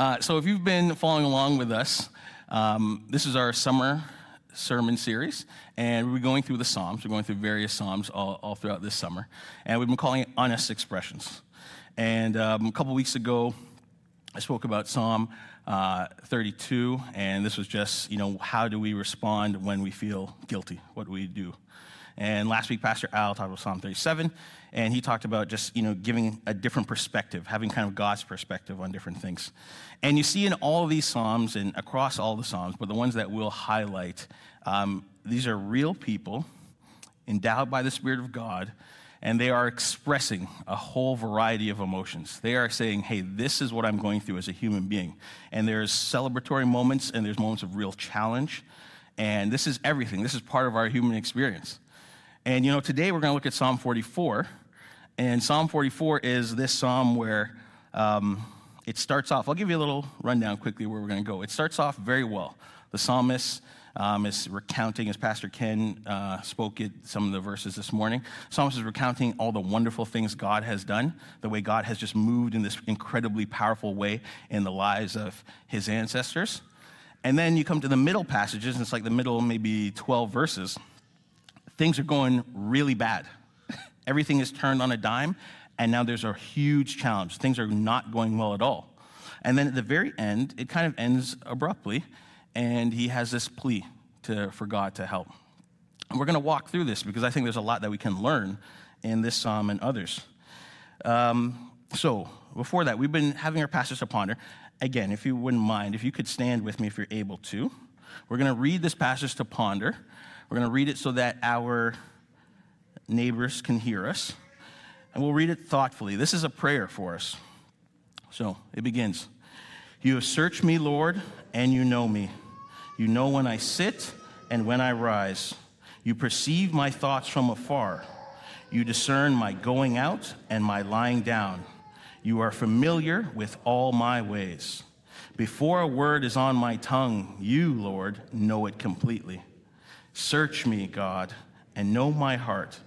Uh, so, if you've been following along with us, um, this is our summer sermon series, and we're going through the Psalms. We're going through various Psalms all, all throughout this summer, and we've been calling it honest expressions. And um, a couple weeks ago, I spoke about Psalm uh, 32, and this was just, you know, how do we respond when we feel guilty? What do we do? And last week, Pastor Al talked about Psalm 37, and he talked about just, you know, giving a different perspective, having kind of God's perspective on different things. And you see in all these Psalms and across all the Psalms, but the ones that we'll highlight, um, these are real people endowed by the Spirit of God and they are expressing a whole variety of emotions. They are saying, hey, this is what I'm going through as a human being. And there's celebratory moments and there's moments of real challenge. And this is everything. This is part of our human experience. And you know, today we're going to look at Psalm 44. And Psalm 44 is this psalm where um, it starts off. I'll give you a little rundown quickly where we're going to go. It starts off very well. The psalmist um, is recounting, as Pastor Ken uh, spoke at some of the verses this morning. Psalmist is recounting all the wonderful things God has done, the way God has just moved in this incredibly powerful way in the lives of his ancestors. And then you come to the middle passages, and it's like the middle, maybe 12 verses. Things are going really bad. Everything is turned on a dime, and now there's a huge challenge. Things are not going well at all. And then at the very end, it kind of ends abruptly and he has this plea to, for God to help. And we're going to walk through this because I think there's a lot that we can learn in this psalm and others. Um, so, before that, we've been having our passage to ponder. Again, if you wouldn't mind, if you could stand with me if you're able to. We're going to read this passage to ponder. We're going to read it so that our neighbors can hear us. And we'll read it thoughtfully. This is a prayer for us. So, it begins. You have searched me, Lord, and you know me. You know when I sit and when I rise. You perceive my thoughts from afar. You discern my going out and my lying down. You are familiar with all my ways. Before a word is on my tongue, you, Lord, know it completely. Search me, God, and know my heart.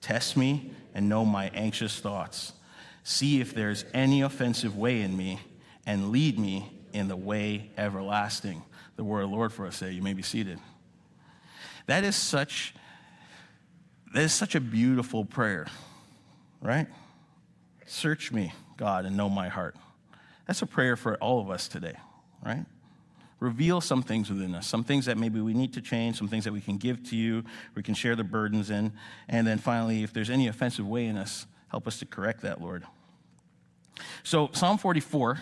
Test me and know my anxious thoughts. See if there's any offensive way in me and lead me in the way everlasting. The word of the Lord for us say, you may be seated. That is such that is such a beautiful prayer, right? Search me, God, and know my heart. That's a prayer for all of us today, right? Reveal some things within us, some things that maybe we need to change, some things that we can give to you, we can share the burdens in. And then finally, if there's any offensive way in us, help us to correct that, Lord. So, Psalm 44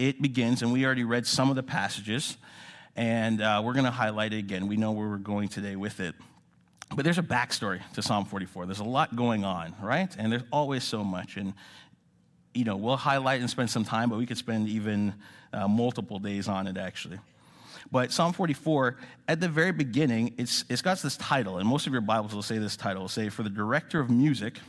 it begins, and we already read some of the passages, and uh, we're going to highlight it again. We know where we're going today with it. But there's a backstory to Psalm 44. There's a lot going on, right? And there's always so much. And, you know, we'll highlight and spend some time, but we could spend even uh, multiple days on it, actually. But Psalm 44, at the very beginning, it's, it's got this title, and most of your Bibles will say this title, will say, For the director of music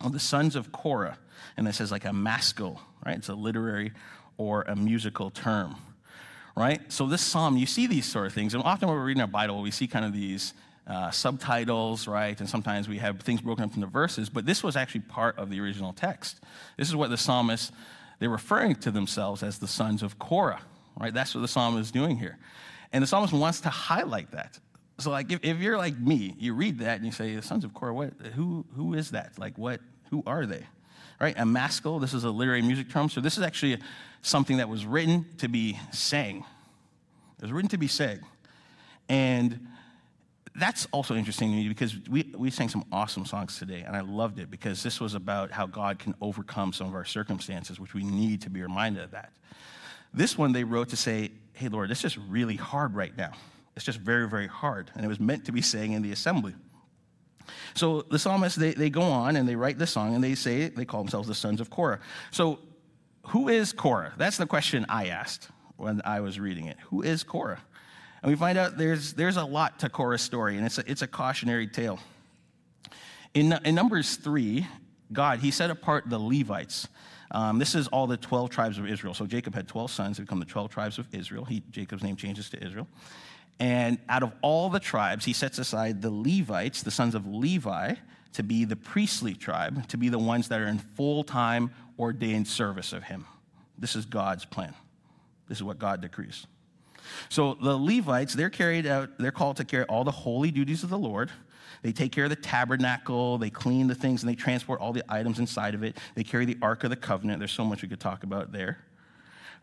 of the sons of Korah. And it says like a maskil, right? It's a literary or a musical term, right? So, this psalm, you see these sort of things. And often when we're reading our Bible, we see kind of these uh, subtitles, right? And sometimes we have things broken up into verses, but this was actually part of the original text. This is what the psalmist, they're referring to themselves as the sons of Korah, right? That's what the psalmist is doing here. And the psalmist wants to highlight that. So, like, if, if you're like me, you read that and you say, the sons of Korah, what, who, who is that? Like, what, who are they? Right? A maskil, this is a literary music term. So, this is actually something that was written to be sang. It was written to be sang. And that's also interesting to me because we, we sang some awesome songs today, and I loved it because this was about how God can overcome some of our circumstances, which we need to be reminded of that. This one they wrote to say, hey, Lord, this is really hard right now. It's just very, very hard. And it was meant to be sang in the assembly. So the psalmists, they, they go on and they write this song and they say, they call themselves the sons of Korah. So who is Korah? That's the question I asked when I was reading it. Who is Korah? And we find out there's, there's a lot to Korah's story, and it's a, it's a cautionary tale. In, in Numbers 3, God, he set apart the Levites. Um, this is all the 12 tribes of Israel. So Jacob had 12 sons, become the 12 tribes of Israel. He, Jacob's name changes to Israel. And out of all the tribes, he sets aside the Levites, the sons of Levi, to be the priestly tribe, to be the ones that are in full time ordained service of him. This is God's plan. This is what God decrees. So the Levites, they're carried out, they're called to carry all the holy duties of the Lord. They take care of the tabernacle, they clean the things, and they transport all the items inside of it. They carry the Ark of the Covenant. There's so much we could talk about there.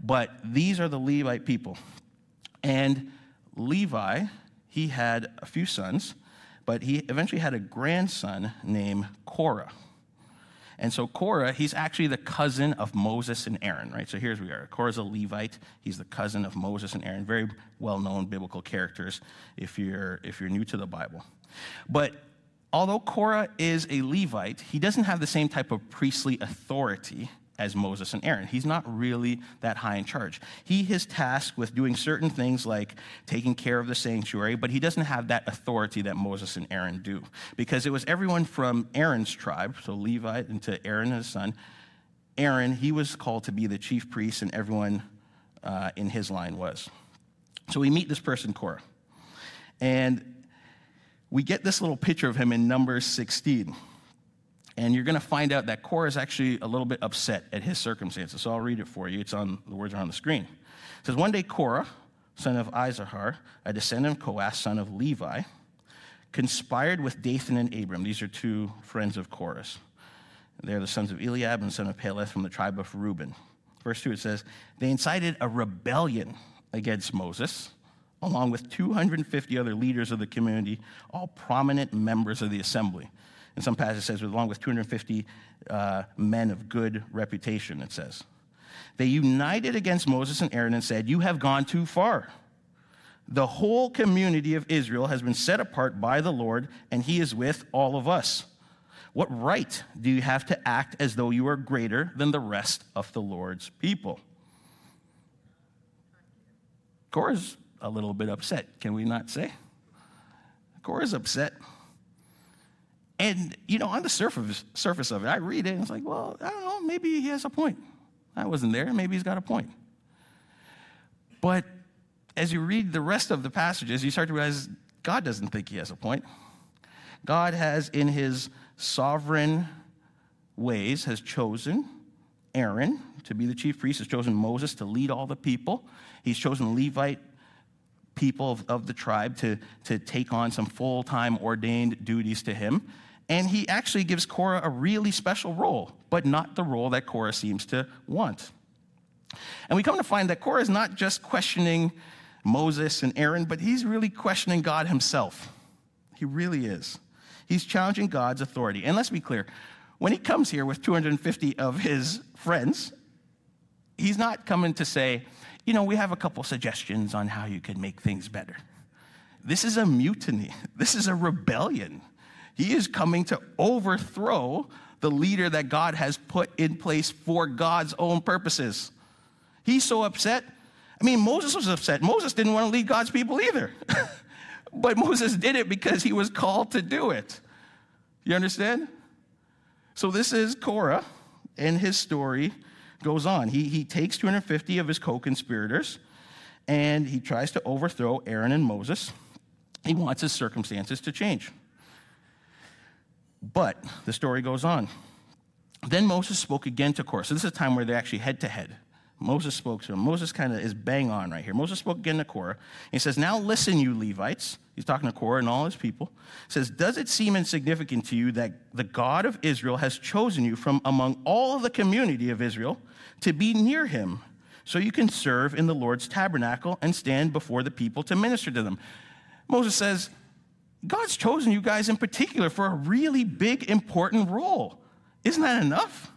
But these are the Levite people. And Levi, he had a few sons, but he eventually had a grandson named Korah. And so Korah, he's actually the cousin of Moses and Aaron, right? So here's we are. Korah's a Levite. He's the cousin of Moses and Aaron. Very well-known biblical characters if you're, if you're new to the Bible. But although Korah is a Levite, he doesn't have the same type of priestly authority as Moses and Aaron. He's not really that high in charge. He is tasked with doing certain things like taking care of the sanctuary, but he doesn't have that authority that Moses and Aaron do. Because it was everyone from Aaron's tribe, so Levite, and to Aaron and his son. Aaron, he was called to be the chief priest, and everyone uh, in his line was. So we meet this person, Korah. And we get this little picture of him in Numbers 16. And you're going to find out that Korah is actually a little bit upset at his circumstances. So I'll read it for you. It's on the words are on the screen. It says, One day Korah, son of Izahar, a descendant of Kohath, son of Levi, conspired with Dathan and Abiram. These are two friends of Korah's. They're the sons of Eliab and son of Peleth from the tribe of Reuben. Verse 2, it says, They incited a rebellion against Moses, along with 250 other leaders of the community, all prominent members of the assembly. In some passages, it says, along with 250 uh, men of good reputation, it says. They united against Moses and Aaron and said, You have gone too far. The whole community of Israel has been set apart by the Lord, and he is with all of us. What right do you have to act as though you are greater than the rest of the Lord's people? Korah's a little bit upset, can we not say? Korah's upset. And, you know, on the surface, surface of it, I read it and it's like, well, I don't know, maybe he has a point. I wasn't there, maybe he's got a point. But as you read the rest of the passages, you start to realize God doesn't think he has a point. God has, in his sovereign ways, has chosen Aaron to be the chief priest, has chosen Moses to lead all the people. He's chosen Levite people of, of the tribe to, to take on some full time ordained duties to him. And he actually gives Korah a really special role, but not the role that Korah seems to want. And we come to find that Korah is not just questioning Moses and Aaron, but he's really questioning God himself. He really is. He's challenging God's authority. And let's be clear when he comes here with 250 of his friends, he's not coming to say, you know, we have a couple suggestions on how you could make things better. This is a mutiny, this is a rebellion. He is coming to overthrow the leader that God has put in place for God's own purposes. He's so upset. I mean, Moses was upset. Moses didn't want to lead God's people either. but Moses did it because he was called to do it. You understand? So this is Korah, and his story goes on. He, he takes 250 of his co conspirators and he tries to overthrow Aaron and Moses. He wants his circumstances to change. But the story goes on. Then Moses spoke again to Korah. So this is a time where they're actually head to head. Moses spoke to him. Moses kind of is bang on right here. Moses spoke again to Korah. He says, Now listen, you Levites. He's talking to Korah and all his people. He says, Does it seem insignificant to you that the God of Israel has chosen you from among all the community of Israel to be near him so you can serve in the Lord's tabernacle and stand before the people to minister to them? Moses says, God's chosen you guys in particular for a really big, important role. Isn't that enough?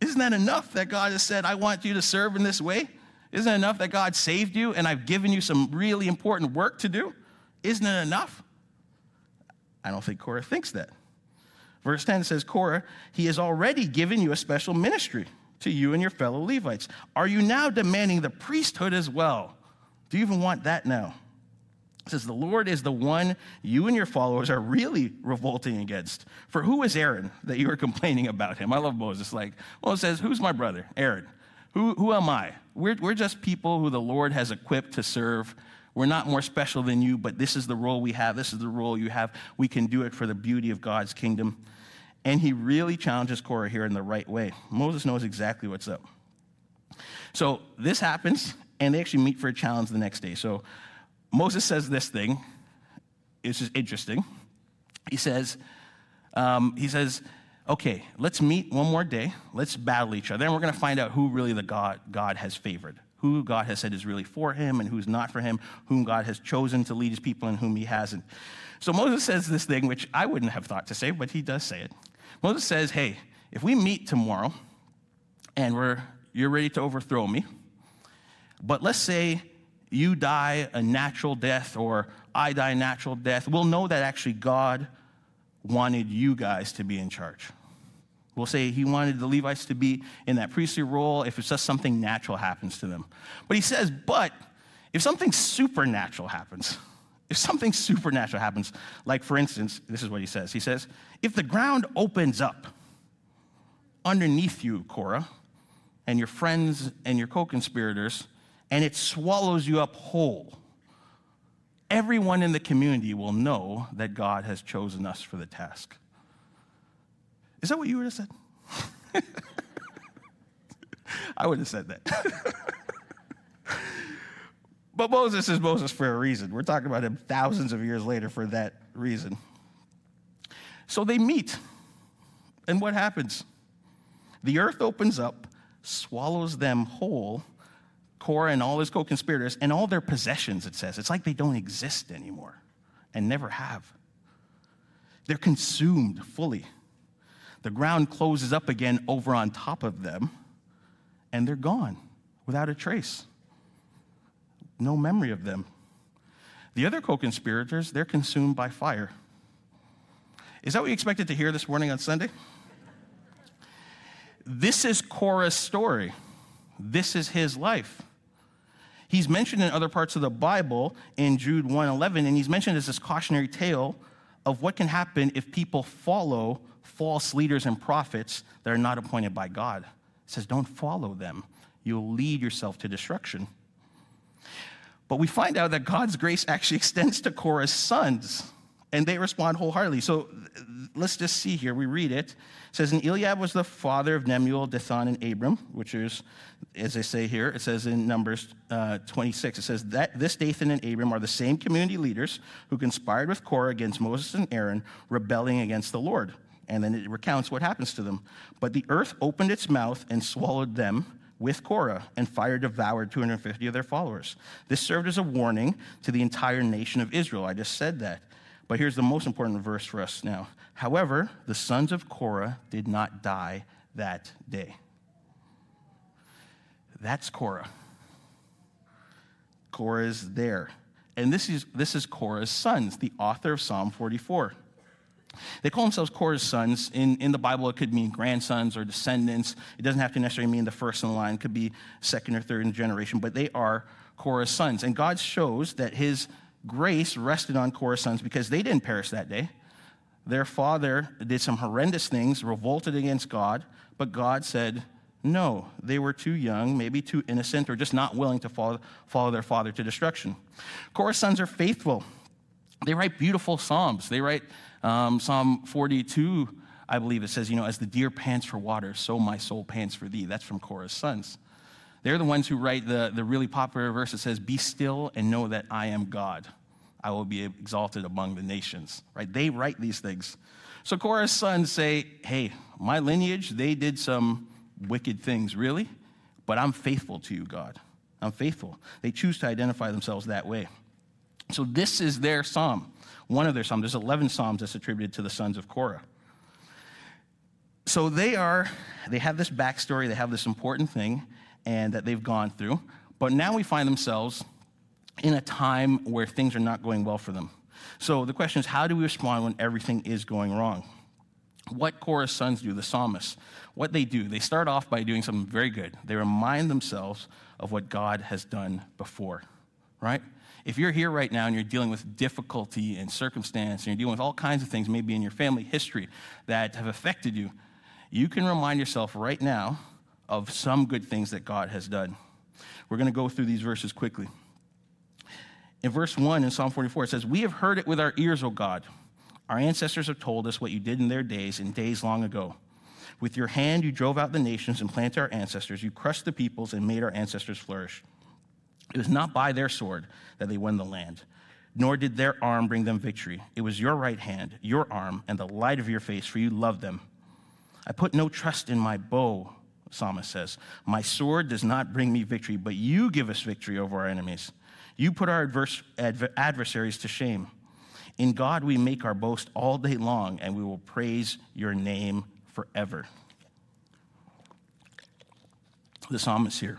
Isn't that enough that God has said, I want you to serve in this way? Isn't it enough that God saved you and I've given you some really important work to do? Isn't it enough? I don't think Korah thinks that. Verse 10 says, Korah, he has already given you a special ministry to you and your fellow Levites. Are you now demanding the priesthood as well? Do you even want that now? It says, The Lord is the one you and your followers are really revolting against. For who is Aaron that you are complaining about him? I love Moses. Like, well, it says, Who's my brother? Aaron. Who, who am I? We're, we're just people who the Lord has equipped to serve. We're not more special than you, but this is the role we have. This is the role you have. We can do it for the beauty of God's kingdom. And he really challenges Korah here in the right way. Moses knows exactly what's up. So this happens and they actually meet for a challenge the next day. So Moses says this thing. It's just interesting. He says, um, he says, okay, let's meet one more day. Let's battle each other. And we're going to find out who really the God, God has favored, who God has said is really for him and who's not for him, whom God has chosen to lead his people and whom he hasn't. So Moses says this thing, which I wouldn't have thought to say, but he does say it. Moses says, hey, if we meet tomorrow and we're, you're ready to overthrow me, but let's say you die a natural death or I die a natural death, we'll know that actually God wanted you guys to be in charge. We'll say he wanted the Levites to be in that priestly role if it's just something natural happens to them. But he says, but if something supernatural happens, if something supernatural happens, like for instance, this is what he says. He says, if the ground opens up underneath you, Korah, and your friends and your co conspirators, and it swallows you up whole, everyone in the community will know that God has chosen us for the task. Is that what you would have said? I would have said that. but Moses is Moses for a reason. We're talking about him thousands of years later for that reason. So they meet. And what happens? The earth opens up, swallows them whole, Korah and all his co conspirators, and all their possessions, it says. It's like they don't exist anymore and never have. They're consumed fully. The ground closes up again over on top of them, and they're gone without a trace. No memory of them. The other co conspirators, they're consumed by fire. Is that what you expected to hear this morning on Sunday? This is Korah's story. This is his life. He's mentioned in other parts of the Bible in Jude 1:11 and he's mentioned as this cautionary tale of what can happen if people follow false leaders and prophets that are not appointed by God. It says don't follow them. You'll lead yourself to destruction. But we find out that God's grace actually extends to Korah's sons and they respond wholeheartedly. So let's just see here. We read it. It says, And Eliab was the father of Nemuel, Dathan, and Abram, which is, as they say here, it says in Numbers uh, 26, it says, that This Dathan and Abram are the same community leaders who conspired with Korah against Moses and Aaron, rebelling against the Lord. And then it recounts what happens to them. But the earth opened its mouth and swallowed them with Korah, and fire devoured 250 of their followers. This served as a warning to the entire nation of Israel. I just said that. But here's the most important verse for us now. However, the sons of Korah did not die that day. That's Korah. Korah is there. And this is, this is Korah's sons, the author of Psalm 44. They call themselves Korah's sons. In, in the Bible, it could mean grandsons or descendants. It doesn't have to necessarily mean the first in line, it could be second or third in generation, but they are Korah's sons. And God shows that his grace rested on Korah's sons because they didn't perish that day. Their father did some horrendous things, revolted against God, but God said, no, they were too young, maybe too innocent, or just not willing to follow, follow their father to destruction. Korah's sons are faithful. They write beautiful psalms. They write um, Psalm 42, I believe it says, you know, as the deer pants for water, so my soul pants for thee. That's from Korah's sons. They're the ones who write the, the really popular verse that says, Be still and know that I am God. I will be exalted among the nations. Right? They write these things. So Korah's sons say, Hey, my lineage, they did some wicked things, really, but I'm faithful to you, God. I'm faithful. They choose to identify themselves that way. So this is their psalm, one of their psalms. There's 11 psalms that's attributed to the sons of Korah so they are they have this backstory they have this important thing and that they've gone through. But now we find themselves in a time where things are not going well for them. So the question is, how do we respond when everything is going wrong? What Korah's sons do, the psalmists, what they do, they start off by doing something very good. They remind themselves of what God has done before, right? If you're here right now and you're dealing with difficulty and circumstance, and you're dealing with all kinds of things, maybe in your family history, that have affected you, you can remind yourself right now of some good things that God has done. We're going to go through these verses quickly. In verse 1 in Psalm 44, it says, We have heard it with our ears, O God. Our ancestors have told us what you did in their days, in days long ago. With your hand, you drove out the nations and planted our ancestors. You crushed the peoples and made our ancestors flourish. It was not by their sword that they won the land, nor did their arm bring them victory. It was your right hand, your arm, and the light of your face, for you loved them. I put no trust in my bow, psalmist says. My sword does not bring me victory, but you give us victory over our enemies. You put our adverse, adver- adversaries to shame. In God we make our boast all day long, and we will praise your name forever. The psalmist here.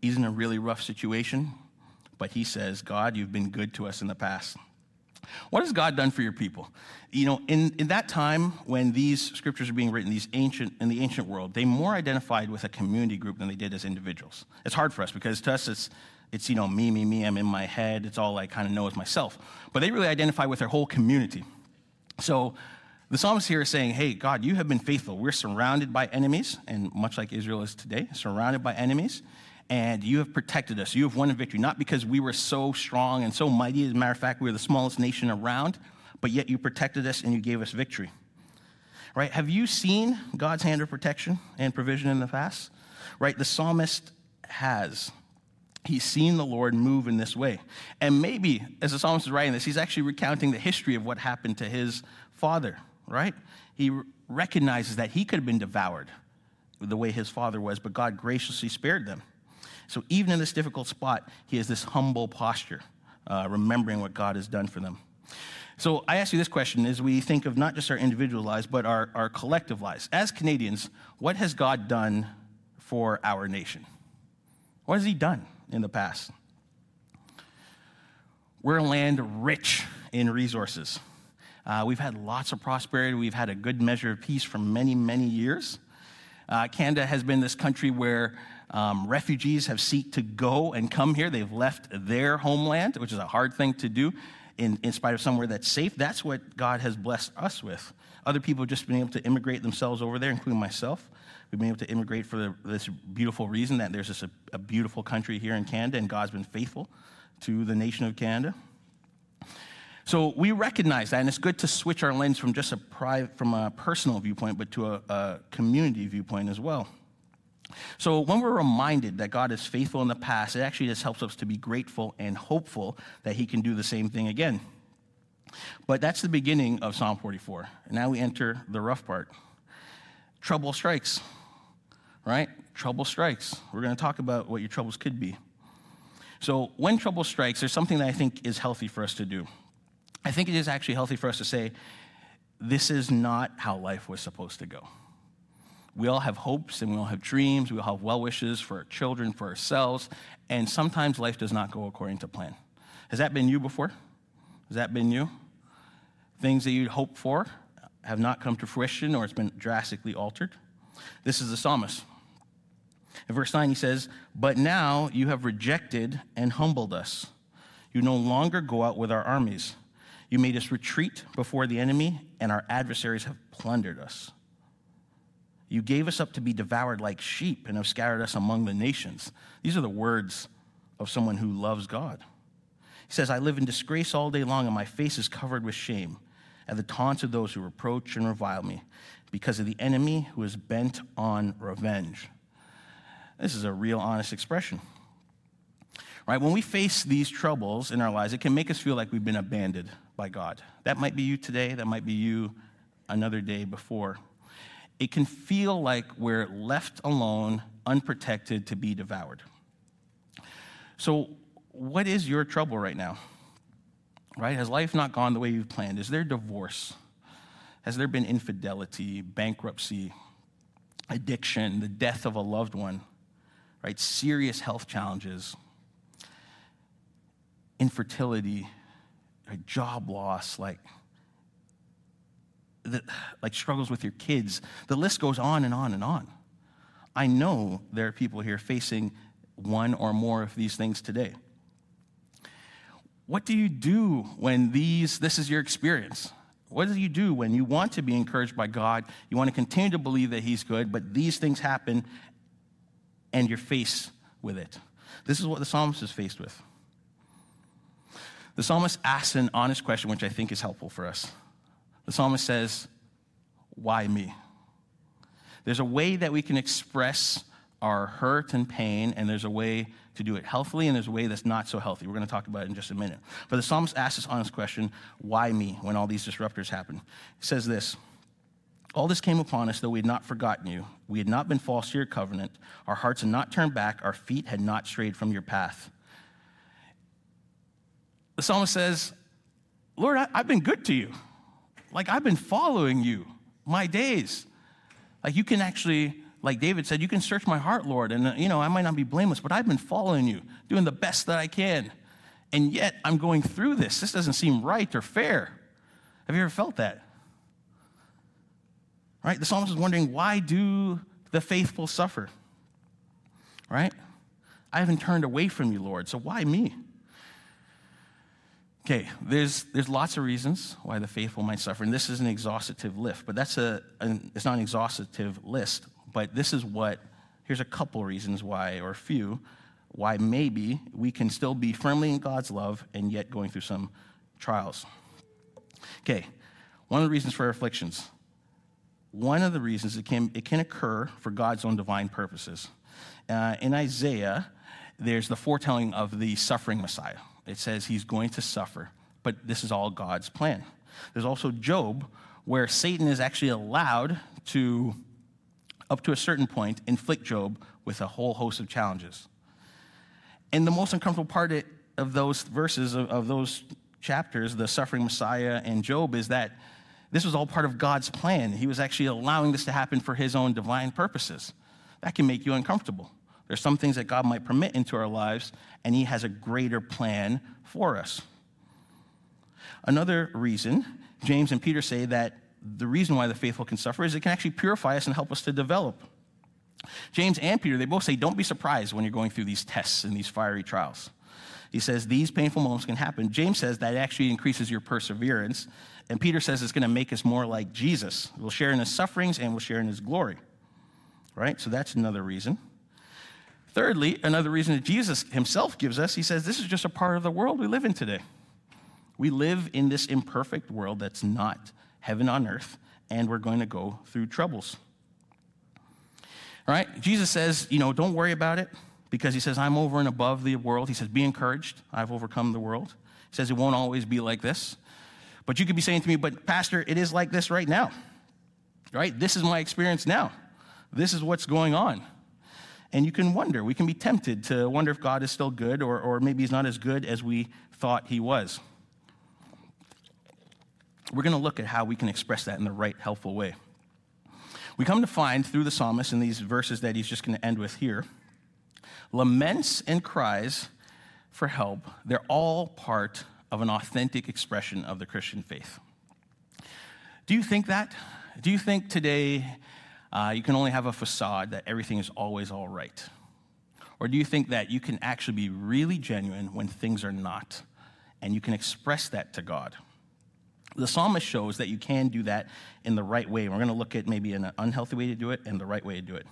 He's in a really rough situation, but he says, God, you've been good to us in the past. What has God done for your people? You know, in, in that time when these scriptures are being written, these ancient in the ancient world, they more identified with a community group than they did as individuals. It's hard for us because to us it's it's you know me, me, me, I'm in my head, it's all I kind of know as myself. But they really identify with their whole community. So the psalmist here is saying, Hey, God, you have been faithful. We're surrounded by enemies, and much like Israel is today, surrounded by enemies and you have protected us. You have won a victory, not because we were so strong and so mighty. As a matter of fact, we were the smallest nation around, but yet you protected us and you gave us victory. Right? Have you seen God's hand of protection and provision in the past? Right? The psalmist has. He's seen the Lord move in this way. And maybe, as the psalmist is writing this, he's actually recounting the history of what happened to his father, right? He recognizes that he could have been devoured the way his father was, but God graciously spared them. So even in this difficult spot, he has this humble posture, uh, remembering what God has done for them. So I ask you this question as we think of not just our individual lives, but our, our collective lives. As Canadians, what has God done for our nation? What has he done in the past? We're a land rich in resources. Uh, we've had lots of prosperity. We've had a good measure of peace for many, many years. Uh, Canada has been this country where um, refugees have seeked to go and come here. They've left their homeland, which is a hard thing to do in, in spite of somewhere that's safe. That's what God has blessed us with. Other people have just been able to immigrate themselves over there, including myself. We've been able to immigrate for the, this beautiful reason that there's just a, a beautiful country here in Canada, and God's been faithful to the nation of Canada. So we recognize that, and it's good to switch our lens from just a private, from a personal viewpoint, but to a, a community viewpoint as well. So when we're reminded that God is faithful in the past, it actually just helps us to be grateful and hopeful that He can do the same thing again. But that's the beginning of Psalm 44. And now we enter the rough part. Trouble strikes, right? Trouble strikes. We're going to talk about what your troubles could be. So when trouble strikes, there's something that I think is healthy for us to do. I think it is actually healthy for us to say, this is not how life was supposed to go. We all have hopes and we all have dreams. We all have well wishes for our children, for ourselves. And sometimes life does not go according to plan. Has that been you before? Has that been you? Things that you'd hoped for have not come to fruition or it's been drastically altered. This is the psalmist. In verse 9, he says, But now you have rejected and humbled us. You no longer go out with our armies. You made us retreat before the enemy, and our adversaries have plundered us. You gave us up to be devoured like sheep and have scattered us among the nations. These are the words of someone who loves God. He says, I live in disgrace all day long, and my face is covered with shame at the taunts of those who reproach and revile me because of the enemy who is bent on revenge. This is a real honest expression. Right? When we face these troubles in our lives, it can make us feel like we've been abandoned by God. That might be you today, that might be you another day before it can feel like we're left alone, unprotected, to be devoured. So, what is your trouble right now? Right? Has life not gone the way you planned? Is there divorce? Has there been infidelity, bankruptcy, addiction, the death of a loved one? Right? Serious health challenges, infertility, job loss, like the, like struggles with your kids. The list goes on and on and on. I know there are people here facing one or more of these things today. What do you do when these this is your experience? What do you do when you want to be encouraged by God? You want to continue to believe that he's good, but these things happen and you're faced with it. This is what the psalmist is faced with. The psalmist asks an honest question, which I think is helpful for us. The psalmist says, Why me? There's a way that we can express our hurt and pain, and there's a way to do it healthily, and there's a way that's not so healthy. We're going to talk about it in just a minute. But the psalmist asks this honest question why me when all these disruptors happen? He says this All this came upon us, though we had not forgotten you. We had not been false to your covenant. Our hearts had not turned back. Our feet had not strayed from your path. The psalmist says, Lord, I, have been good to you. Like, I've been following you my days. Like, you can actually, like David said, you can search my heart, Lord. And, you know, I might not be blameless, but I've been following you, doing the best that I can. And yet, I'm going through this. This doesn't seem right or fair. Have you ever felt that? Right? The psalmist is wondering, why do the faithful suffer? Right? I haven't turned away from you, Lord, so why me? Okay, there's, there's lots of reasons why the faithful might suffer, and this is an exhaustive list, but that's a, an, it's not an exhaustive list, but this is what, here's a couple reasons why, or a few, why maybe we can still be firmly in God's love and yet going through some trials. Okay, one of the reasons for afflictions. One of the reasons it can, it can occur for God's own divine purposes. Uh, in Isaiah, there's the foretelling of the suffering Messiah. It says he's going to suffer, but this is all God's plan. There's also Job, where Satan is actually allowed to, up to a certain point, inflict Job with a whole host of challenges. And the most uncomfortable part of those verses, of, those chapters, the suffering Messiah and Job, is that this was all part of God's plan. He was actually allowing this to happen for his own divine purposes. That can make you uncomfortable. There's some things that God might permit into our lives, and He has a greater plan for us. Another reason, James and Peter say that the reason why the faithful can suffer is it can actually purify us and help us to develop. James and Peter, they both say, don't be surprised when you're going through these tests and these fiery trials. He says these painful moments can happen. James says that actually increases your perseverance. And Peter says it's going to make us more like Jesus. We'll share in his sufferings and we'll share in his glory. Right? So that's another reason. Thirdly, another reason that Jesus himself gives us, he says, this is just a part of the world we live in today. We live in this imperfect world that's not heaven on earth, and we're going to go through troubles. All right? Jesus says, you know, don't worry about it because he says, I'm over and above the world. He says, be encouraged. I've overcome the world. He says, it won't always be like this. But you could be saying to me, but Pastor, it is like this right now. Right? This is my experience now. This is what's going on. And you can wonder, we can be tempted to wonder if God is still good or, or maybe he's not as good as we thought he was. We're going to look at how we can express that in the right, helpful way. We come to find through the psalmist in these verses that he's just going to end with here laments and cries for help, they're all part of an authentic expression of the Christian faith. Do you think that? Do you think today uh, you can only have a facade that everything is always all right? Or do you think that you can actually be really genuine when things are not? And you can express that to God? The psalmist shows that you can do that in the right way. We're going to look at maybe an unhealthy way to do it and the right way to do it.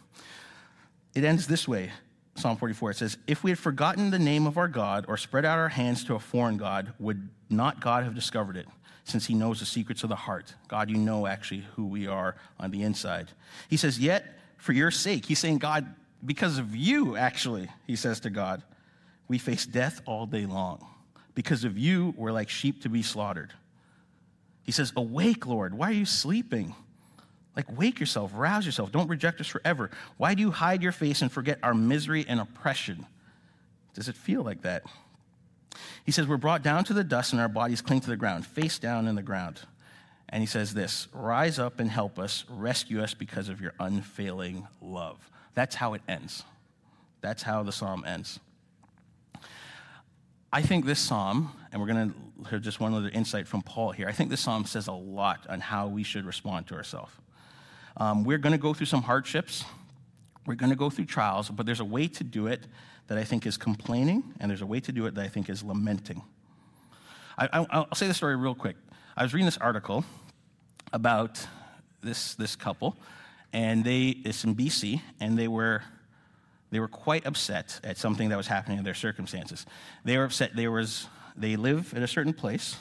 It ends this way Psalm 44. It says, If we had forgotten the name of our God or spread out our hands to a foreign God, would not God have discovered it? Since he knows the secrets of the heart. God, you know actually who we are on the inside. He says, Yet for your sake, he's saying, God, because of you, actually, he says to God, we face death all day long. Because of you, we're like sheep to be slaughtered. He says, Awake, Lord. Why are you sleeping? Like, wake yourself, rouse yourself. Don't reject us forever. Why do you hide your face and forget our misery and oppression? Does it feel like that? He says, We're brought down to the dust and our bodies cling to the ground, face down in the ground. And he says this Rise up and help us, rescue us because of your unfailing love. That's how it ends. That's how the psalm ends. I think this psalm, and we're going to hear just one other insight from Paul here. I think this psalm says a lot on how we should respond to ourselves. Um, we're going to go through some hardships, we're going to go through trials, but there's a way to do it that I think is complaining, and there's a way to do it that I think is lamenting. I, will say the story real quick. I was reading this article about this, this couple, and they, it's in BC, and they were, they were quite upset at something that was happening in their circumstances. They were upset, there was, they live at a certain place,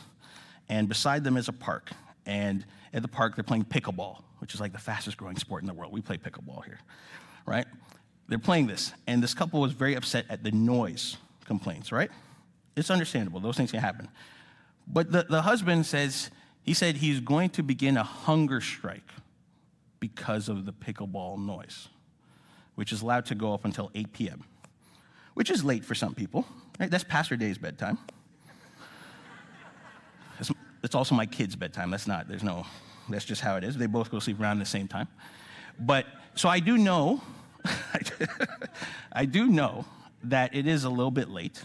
and beside them is a park. And at the park, they're playing pickleball, which is like the fastest growing sport in the world. We play pickleball here, right? they're playing this, and this couple was very upset at the noise complaints, right? It's understandable. Those things can happen. But the, the husband says, he said he's going to begin a hunger strike because of the pickleball noise, which is allowed to go up until 8 p.m., which is late for some people. Right? That's Pastor Day's bedtime. It's, it's also my kid's bedtime. That's not, there's no, that's just how it is. They both go to sleep around the same time. But, so I do know, I do know that it is a little bit late.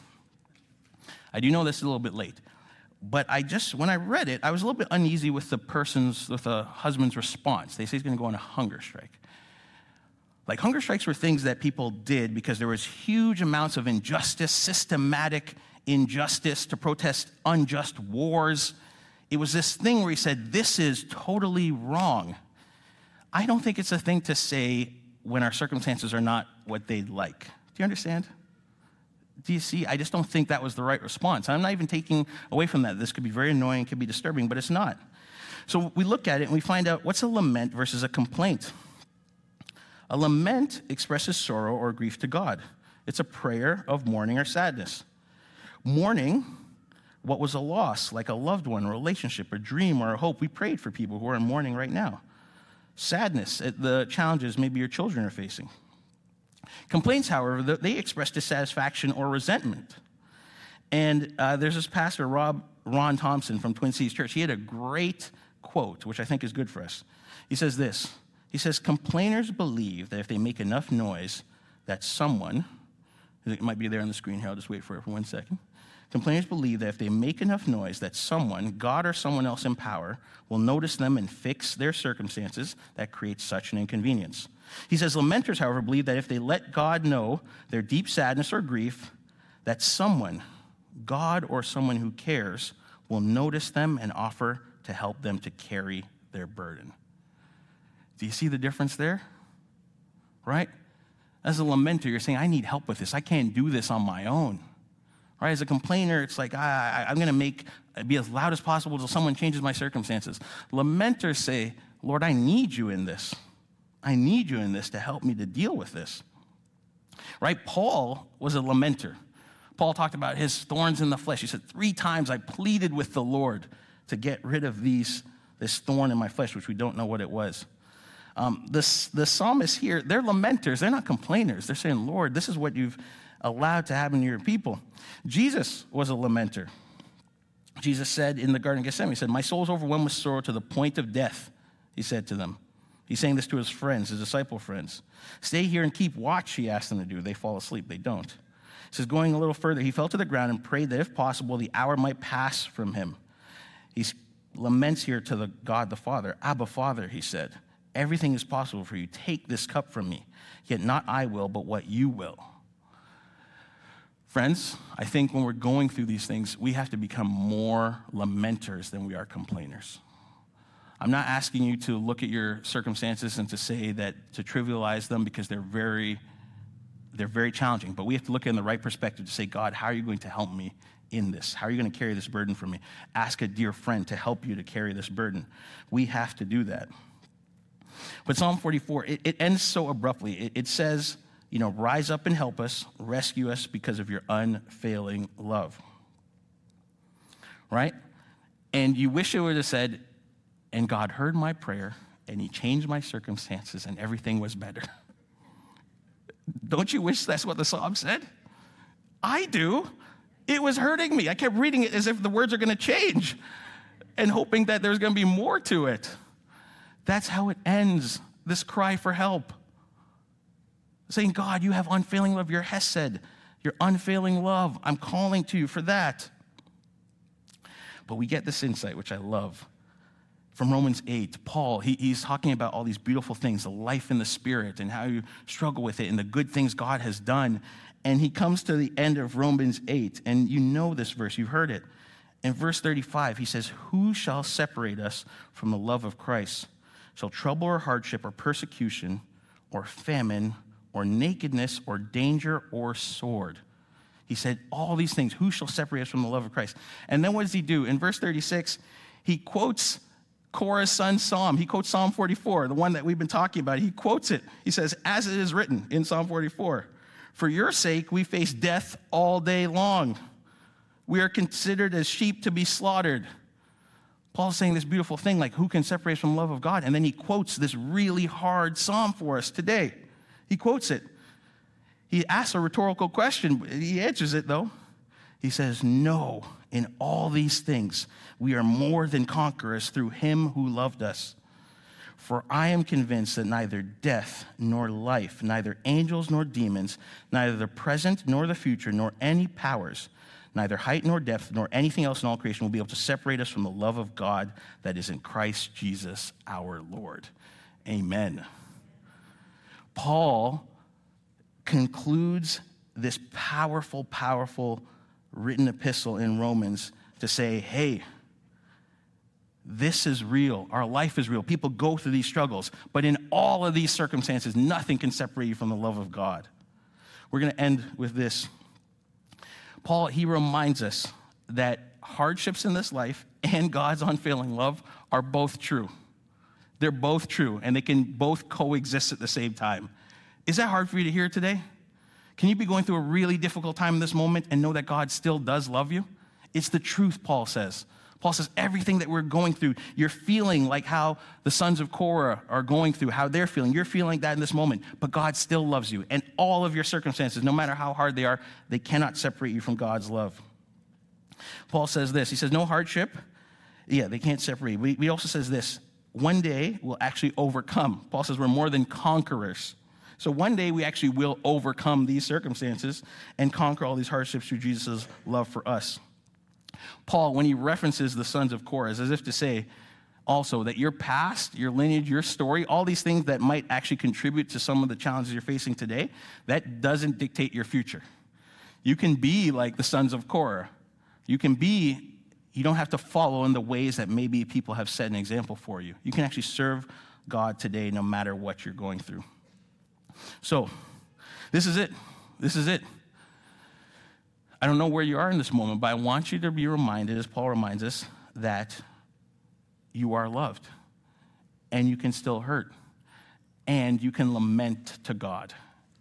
I do know this is a little bit late. But I just, when I read it, I was a little bit uneasy with the person's, with the husband's response. They say he's going to go on a hunger strike. Like hunger strikes were things that people did because there was huge amounts of injustice, systematic injustice to protest unjust wars. It was this thing where he said, This is totally wrong. I don't think it's a thing to say when our circumstances are not what they'd like. Do you understand? Do you see? I just don't think that was the right response. I'm not even taking away from that. This could be very annoying, could be disturbing, but it's not. So we look at it and we find out what's a lament versus a complaint. A lament expresses sorrow or grief to God. It's a prayer of mourning or sadness. Mourning what was a loss, like a loved one, a relationship, a dream, or a hope. We prayed for people who are in mourning right now. Sadness at the challenges maybe your children are facing. Complaints, however, they express dissatisfaction or resentment. And uh, there's this pastor, Rob Ron Thompson from Twin Cities Church. He had a great quote, which I think is good for us. He says this He says, Complainers believe that if they make enough noise, that someone, it might be there on the screen here, I'll just wait for it for one second. Complainers believe that if they make enough noise, that someone, God or someone else in power, will notice them and fix their circumstances that create such an inconvenience. He says, Lamenters, however, believe that if they let God know their deep sadness or grief, that someone, God or someone who cares, will notice them and offer to help them to carry their burden. Do you see the difference there? Right? As a lamenter, you're saying, I need help with this. I can't do this on my own. Right? As a complainer, it's like, I'm going to make be as loud as possible until someone changes my circumstances. Lamenters say, Lord, I need you in this. I need you in this to help me to deal with this. Right? Paul was a lamenter. Paul talked about his thorns in the flesh. He said, Three times I pleaded with the Lord to get rid of these, this thorn in my flesh, which we don't know what it was. Um, this, the psalmists here, they're lamenters. They're not complainers. They're saying, Lord, this is what you've allowed to happen to your people. Jesus was a lamenter. Jesus said in the Garden of Gethsemane, He said, My soul is overwhelmed with sorrow to the point of death, He said to them. He's saying this to his friends, his disciple friends. Stay here and keep watch, he asked them to do. They fall asleep, they don't. He says, going a little further, he fell to the ground and prayed that if possible, the hour might pass from him. He laments here to the God the Father. Abba, Father, he said, everything is possible for you. Take this cup from me. Yet not I will, but what you will. Friends, I think when we're going through these things, we have to become more lamenters than we are complainers. I'm not asking you to look at your circumstances and to say that to trivialize them because they're very they're very challenging, but we have to look in the right perspective to say, God, how are you going to help me in this? How are you going to carry this burden for me? Ask a dear friend to help you to carry this burden. We have to do that. But Psalm 44, it, it ends so abruptly. It, it says, you know, rise up and help us, rescue us because of your unfailing love. Right? And you wish it would have said, and God heard my prayer and he changed my circumstances and everything was better. Don't you wish that's what the psalm said? I do. It was hurting me. I kept reading it as if the words are going to change and hoping that there's going to be more to it. That's how it ends this cry for help. Saying, God, you have unfailing love, your Hesed, your unfailing love. I'm calling to you for that. But we get this insight, which I love from Romans 8, Paul, he, he's talking about all these beautiful things, the life in the Spirit, and how you struggle with it, and the good things God has done. And he comes to the end of Romans 8, and you know this verse, you've heard it. In verse 35, he says, Who shall separate us from the love of Christ? Shall trouble or hardship or persecution or famine or nakedness or danger or sword? He said, All these things, who shall separate us from the love of Christ? And then what does he do? In verse 36, he quotes Korah's son Psalm. He quotes Psalm 44, the one that we've been talking about. He quotes it. He says, As it is written in Psalm 44, For your sake we face death all day long. We are considered as sheep to be slaughtered. Paul's saying this beautiful thing like, who can separate us from the love of God? And then he quotes this really hard psalm for us today. He quotes it. He asks a rhetorical question. He answers it, though. He says, No, in all these things, we are more than conquerors through him who loved us. For I am convinced that neither death nor life, neither angels nor demons, neither the present nor the future, nor any powers, neither height nor depth, nor anything else in all creation will be able to separate us from the love of God that is in Christ Jesus our Lord. Amen. Paul concludes this powerful, powerful written epistle in Romans to say, hey, this is real. Our life is real. People go through these struggles. But in all of these circumstances, nothing can separate you from the love of God. We're going to end with this. Paul, he reminds us that hardships in this life and God's unfailing love are both true. They're both true, and they can both coexist at the same time. Is that hard for you to hear today? Can you be going through a really difficult time in this moment and know that God still does love you? It's the truth, Paul says. Paul says everything that we're going through, you're feeling like how the sons of Korah are going through, how they're feeling. You're feeling that in this moment, but God still loves you. And all of your circumstances, no matter how hard they are, they cannot separate you from God's love. Paul says this He says, No hardship. Yeah, they can't separate. We, he also says this one day we'll actually overcome. Paul says we're more than conquerors. So one day we actually will overcome these circumstances and conquer all these hardships through Jesus' love for us. Paul, when he references the sons of Korah, is as if to say also that your past, your lineage, your story, all these things that might actually contribute to some of the challenges you're facing today, that doesn't dictate your future. You can be like the sons of Korah. You can be, you don't have to follow in the ways that maybe people have set an example for you. You can actually serve God today no matter what you're going through. So, this is it. This is it. I don't know where you are in this moment, but I want you to be reminded, as Paul reminds us, that you are loved and you can still hurt and you can lament to God.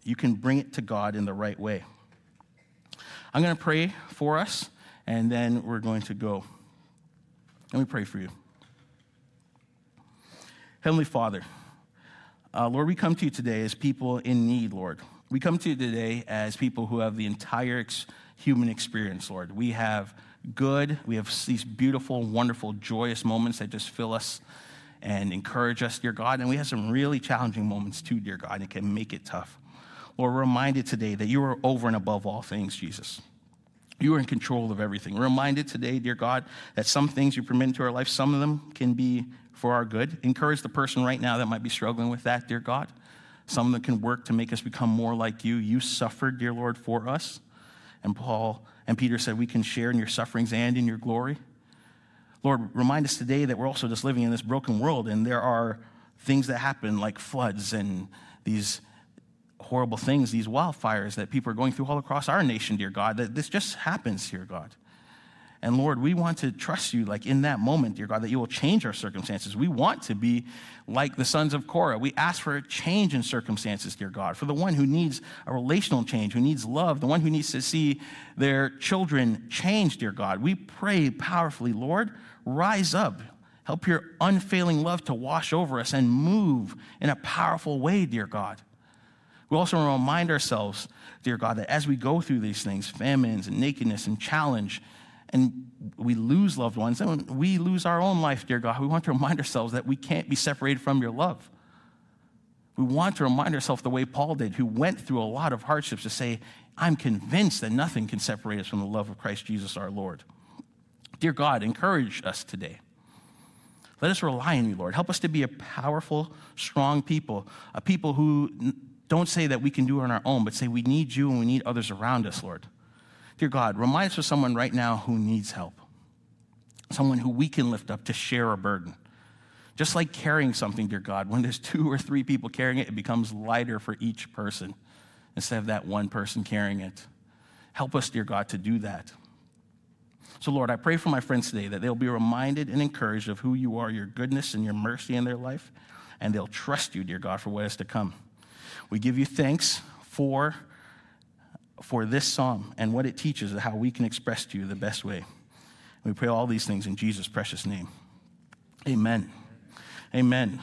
You can bring it to God in the right way. I'm going to pray for us and then we're going to go. Let me pray for you. Heavenly Father, uh, Lord, we come to you today as people in need, Lord. We come to you today as people who have the entire ex- human experience, Lord. We have good, we have these beautiful, wonderful, joyous moments that just fill us and encourage us, dear God. And we have some really challenging moments too, dear God, and can make it tough. Lord, we're reminded today that you are over and above all things, Jesus. You are in control of everything. We're reminded today, dear God, that some things you permit into our life, some of them can be for our good. Encourage the person right now that might be struggling with that, dear God. Some that can work to make us become more like you. You suffered, dear Lord, for us. And Paul and Peter said we can share in your sufferings and in your glory. Lord, remind us today that we're also just living in this broken world and there are things that happen like floods and these horrible things, these wildfires that people are going through all across our nation, dear God, that this just happens, dear God. And Lord, we want to trust you, like in that moment, dear God, that you will change our circumstances. We want to be like the sons of Korah. We ask for a change in circumstances, dear God, for the one who needs a relational change, who needs love, the one who needs to see their children change, dear God. We pray powerfully, Lord, rise up. Help your unfailing love to wash over us and move in a powerful way, dear God. We also remind ourselves, dear God, that as we go through these things, famines and nakedness and challenge, and we lose loved ones, and we lose our own life, dear God, we want to remind ourselves that we can't be separated from your love. We want to remind ourselves the way Paul did, who went through a lot of hardships to say, I'm convinced that nothing can separate us from the love of Christ Jesus our Lord. Dear God, encourage us today. Let us rely on you, Lord. Help us to be a powerful, strong people, a people who don't say that we can do it on our own, but say we need you and we need others around us, Lord. Dear God, remind us of someone right now who needs help, someone who we can lift up to share a burden. Just like carrying something, dear God, when there's two or three people carrying it, it becomes lighter for each person instead of that one person carrying it. Help us, dear God, to do that. So, Lord, I pray for my friends today that they'll be reminded and encouraged of who you are, your goodness and your mercy in their life, and they'll trust you, dear God, for what is to come. We give you thanks for, for this psalm and what it teaches and how we can express to you the best way. We pray all these things in Jesus' precious name. Amen. Amen.